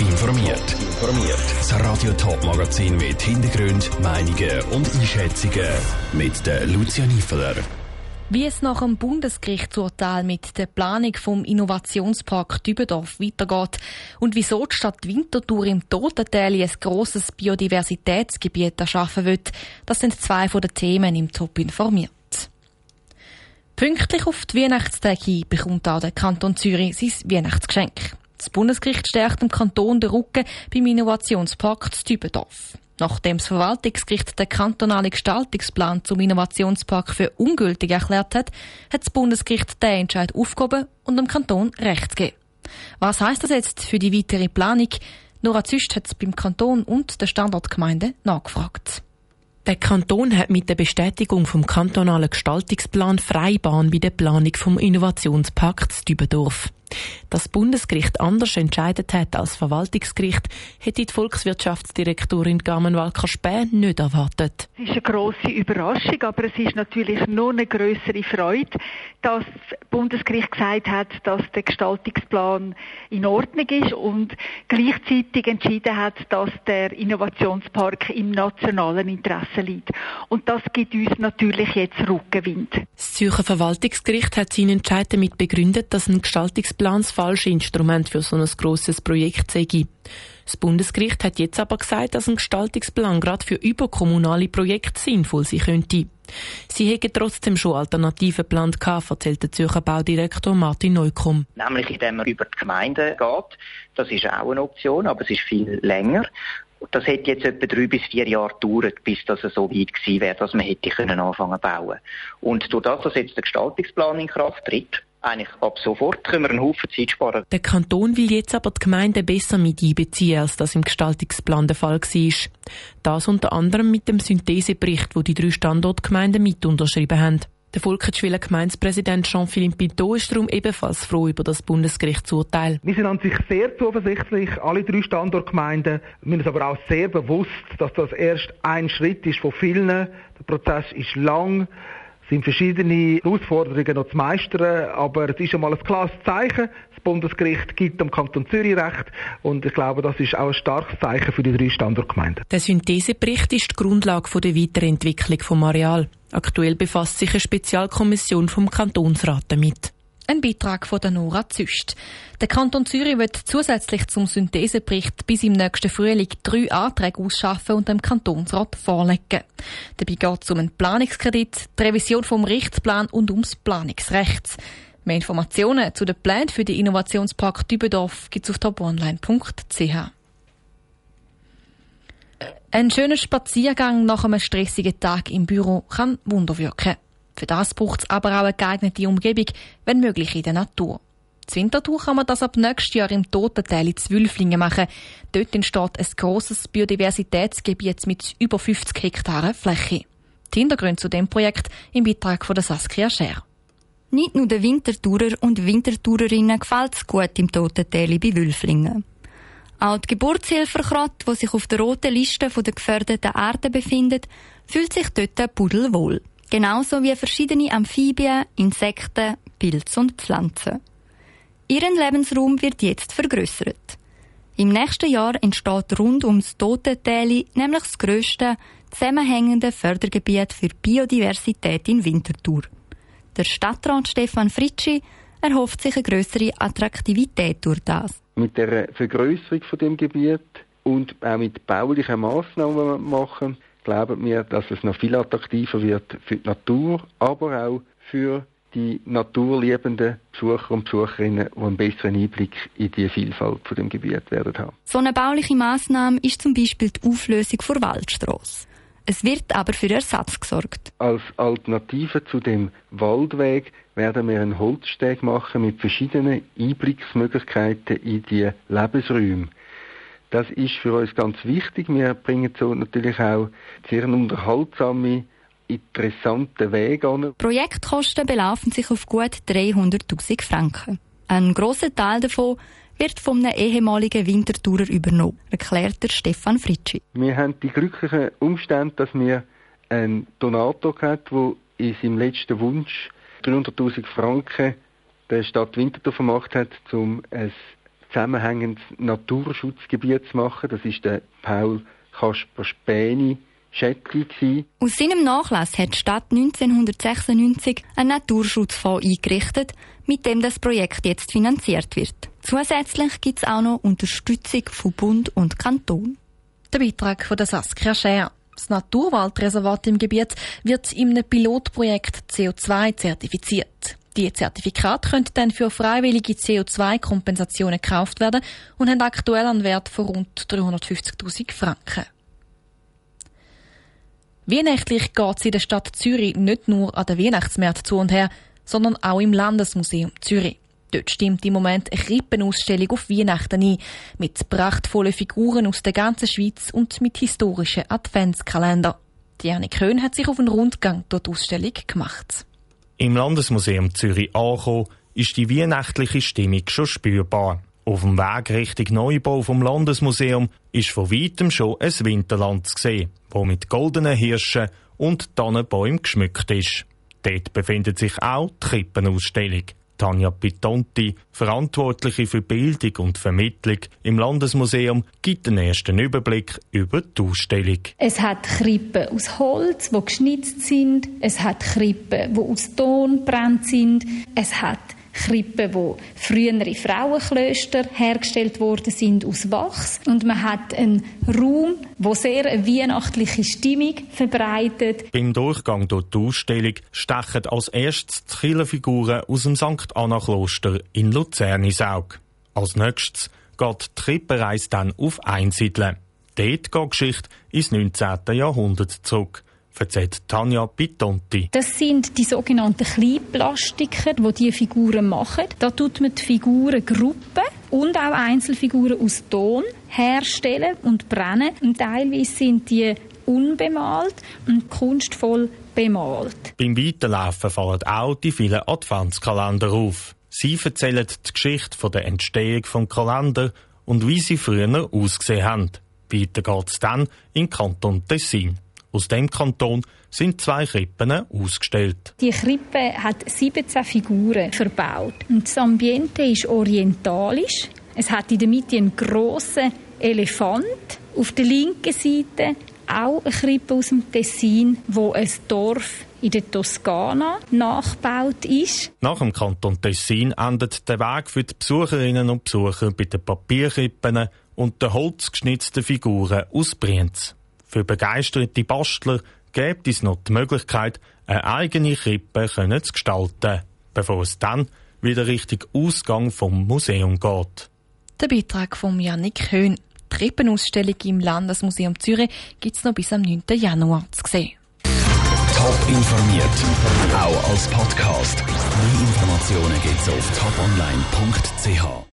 informiert. Informiert. Das Radio Top Magazin mit Hintergrund, Meinungen und Einschätzungen mit der Lucia Niefeler. Wie es nach dem Bundesgerichtsurteil mit der Planung vom Innovationspark Dübendorf weitergeht und wieso die Stadt Winterthur im Totental ein grosses Biodiversitätsgebiet erschaffen wird, das sind zwei von den Themen im Top informiert. Pünktlich auf die Weihnachtstage bekommt auch der Kanton Zürich sein Weihnachtsgeschenk. Das Bundesgericht stärkt dem Kanton den Rücken beim Innovationspark Dübendorf. Nachdem das Verwaltungsgericht den kantonalen Gestaltungsplan zum Innovationspark für ungültig erklärt hat, hat das Bundesgericht den Entscheid aufgehoben und dem Kanton Recht gegeben. Was heißt das jetzt für die weitere Planung? Nora Züst hat es beim Kanton und der Standortgemeinde nachgefragt. Der Kanton hat mit der Bestätigung vom kantonalen Gestaltungsplan Freibahn bei der Planung vom Innovationspakt Dübendorf. Dass das Bundesgericht anders entscheidet hat als Verwaltungsgericht, hätte die Volkswirtschaftsdirektorin Carmen Walker-Späh nicht erwartet. Es ist eine grosse Überraschung, aber es ist natürlich nur eine größere Freude, dass das Bundesgericht gesagt hat, dass der Gestaltungsplan in Ordnung ist und gleichzeitig entschieden hat, dass der Innovationspark im nationalen Interesse liegt. Und das gibt uns natürlich jetzt Rückenwind. Das Zürcher Verwaltungsgericht hat seinen Entscheid damit begründet, dass ein Gestaltungsplan Plan das falsche Instrument für so ein grosses Projekt sei. Das Bundesgericht hat jetzt aber gesagt, dass ein Gestaltungsplan gerade für überkommunale Projekte sinnvoll sein könnte. Sie hätten trotzdem schon Alternativen geplant, erzählt der Zürcher Baudirektor Martin Neukomm. Nämlich indem man über die Gemeinden geht. Das ist auch eine Option, aber es ist viel länger. Das hätte jetzt etwa drei bis vier Jahre gedauert, bis das so weit gewesen wäre, dass man hätte können anfangen zu bauen. Und durch das, dass jetzt der Gestaltungsplan in Kraft tritt, eigentlich ab sofort können wir einen Haufen Zeit sparen. Der Kanton will jetzt aber die Gemeinden besser mit einbeziehen, als das im Gestaltungsplan der Fall war. Das unter anderem mit dem Synthesebericht, wo die drei Standortgemeinden mit unterschrieben haben. Der Volkensschwiller Gemeindepräsident Jean-Philippe Pinto ist darum ebenfalls froh über das Bundesgerichtsurteil. Wir sind an sich sehr zuversichtlich, alle drei Standortgemeinden. Wir sind aber auch sehr bewusst, dass das erst ein Schritt ist von vielen. Der Prozess ist lang sind verschiedene Herausforderungen noch zu meistern, aber es ist einmal ein klares Zeichen. Das Bundesgericht gibt dem Kanton Zürich Recht und ich glaube, das ist auch ein starkes Zeichen für die drei Standortgemeinden. Der Synthesebericht ist die Grundlage der Weiterentwicklung vom Areal. Aktuell befasst sich eine Spezialkommission vom Kantonsrat damit. Ein Beitrag von der Nora Züst. Der Kanton Zürich wird zusätzlich zum Synthesebericht bis im nächsten Frühling drei Anträge ausschaffen und dem Kantonsrat vorlegen. Dabei geht es um einen Planungskredit, die Revision vom Richtplan und ums Planungsrecht. Mehr Informationen zu den Plänen für den Innovationspark Dübendorf gibt es auf toponline.ch. Ein schöner Spaziergang nach einem stressigen Tag im Büro kann Wunder wirken. Für das braucht es aber auch eine geeignete Umgebung, wenn möglich in der Natur. Zur Wintertour kann man das ab nächstes Jahr im Totenteil in Zwölflingen machen. Dort entsteht ein grosses Biodiversitätsgebiet mit über 50 Hektaren Fläche. Die Hintergründe zu dem Projekt im Beitrag von Saskia Scher. Nicht nur den Wintertourer und Wintertourerinnen gefällt es gut im Totentäli bei Wülflingen. Auch die Geburtshilfe die sich auf der roten Liste der gefährdeten Erde befindet, fühlt sich dort pudelwohl genauso wie verschiedene Amphibien, Insekten, Pilze und Pflanzen. Ihren Lebensraum wird jetzt vergrößert. Im nächsten Jahr entsteht rund ums Totentäli nämlich das grösste zusammenhängende Fördergebiet für Biodiversität in Winterthur. Der Stadtrat Stefan Fritschi erhofft sich eine größere Attraktivität durch das. Mit der Vergrößerung von dem Gebiet und auch mit baulichen wir machen, glauben wir, dass es noch viel attraktiver wird für die Natur, aber auch für die naturliebenden Besucher und Besucherinnen, die einen besseren Einblick in die Vielfalt von dem Gebiet werden haben. So eine bauliche Maßnahme ist zum Beispiel die Auflösung der Waldstrasse. Es wird aber für Ersatz gesorgt. Als Alternative zu dem Waldweg werden wir einen Holzsteg machen mit verschiedenen Einblicksmöglichkeiten in die Lebensräume. Das ist für uns ganz wichtig. Wir bringen so natürlich auch sehr unterhaltsame, interessante Wege an. Projektkosten belaufen sich auf gut 300.000 Franken. Ein grosser Teil davon wird von einem ehemaligen Wintertourer übernommen, erklärt der Stefan Fritschi. Wir haben die glücklichen Umstände, dass wir einen Donator hatten, der in seinem letzten Wunsch 300.000 Franken der Stadt Winterthur vermacht hat, um ein zusammenhängendes Naturschutzgebiet zu machen. Das ist der Paul Kasper Späni Schättli. Aus seinem Nachlass hat die Stadt 1996 einen Naturschutzfonds eingerichtet, mit dem das Projekt jetzt finanziert wird. Zusätzlich gibt es auch noch Unterstützung von Bund und Kanton. Der Beitrag von der Saskia Scher. Das Naturwaldreservat im Gebiet wird in einem Pilotprojekt CO2 zertifiziert. Die Zertifikate können dann für freiwillige CO2-Kompensationen gekauft werden und haben aktuell einen Wert von rund 350.000 Franken. Weihnachtlich geht es in der Stadt Zürich nicht nur an den Weihnachtsmärkten zu und her, sondern auch im Landesmuseum Zürich. Dort stimmt im Moment eine Krippenausstellung auf Weihnachten ein, mit prachtvollen Figuren aus der ganzen Schweiz und mit historischen Adventskalender. Diane Köhn hat sich auf einen Rundgang durch die Ausstellung gemacht. Im Landesmuseum Zürich angekommen, ist die weihnachtliche Stimmung schon spürbar. Auf dem Weg Richtung Neubau vom Landesmuseum ist von weitem schon ein Winterland zu sehen, wo mit goldenen Hirschen und Tannenbäumen geschmückt ist. Dort befindet sich auch die Krippenausstellung. Tanja Pitonti, Verantwortliche für Bildung und Vermittlung im Landesmuseum, gibt einen ersten Überblick über die Ausstellung. Es hat Krippen aus Holz, die geschnitzt sind. Es hat Krippen, die aus Ton brennt sind. Es hat Krippen, wo frühere Frauenklöster hergestellt worden sind aus Wachs. Und man hat einen Raum, wo sehr eine weihnachtliche Stimmung verbreitet. Beim Durchgang durch die Ausstellung stechen als erstes die Kirchenfiguren aus dem St. Anna-Kloster in Luzern ins Auge. Als nächstes geht die Krippenreise dann auf Einsiedeln. Dort geht Geschichte ins 19. Jahrhundert zurück erzählt Tanja Pitonti. Das sind die sogenannten Kleinplastiker, die diese Figuren machen. Da tut man die Figurengruppen und auch Einzelfiguren aus Ton herstellen und brennen. Und teilweise sind die unbemalt und kunstvoll bemalt. Beim Weiterlaufen fallen auch die vielen Adventskalender auf. Sie erzählen die Geschichte der Entstehung des Kalender und wie sie früher ausgesehen haben. Weiter geht es dann in Kanton Tessin. Aus dem Kanton sind zwei Krippen ausgestellt. Die Krippe hat 17 Figuren verbaut. Und das Ambiente ist orientalisch. Es hat in der Mitte einen grossen Elefant. Auf der linken Seite auch eine Krippe aus dem Tessin, wo ein Dorf in der Toskana nachgebaut ist. Nach dem Kanton Tessin endet der Weg für die Besucherinnen und Besucher bei den Papierkrippen und den holzgeschnitzten Figuren aus Brienz. Für begeisterte Bastler gibt es noch die Möglichkeit, eine eigene Krippe zu gestalten, bevor es dann wieder Richtung Ausgang vom Museum geht. Der Beitrag von Janik Höhn. Die Krippenausstellung im Landesmuseum Zürich gibt es noch bis am 9. Januar zu sehen. Top informiert, auch als Podcast. Mehr Informationen gibt es auf toponline.ch.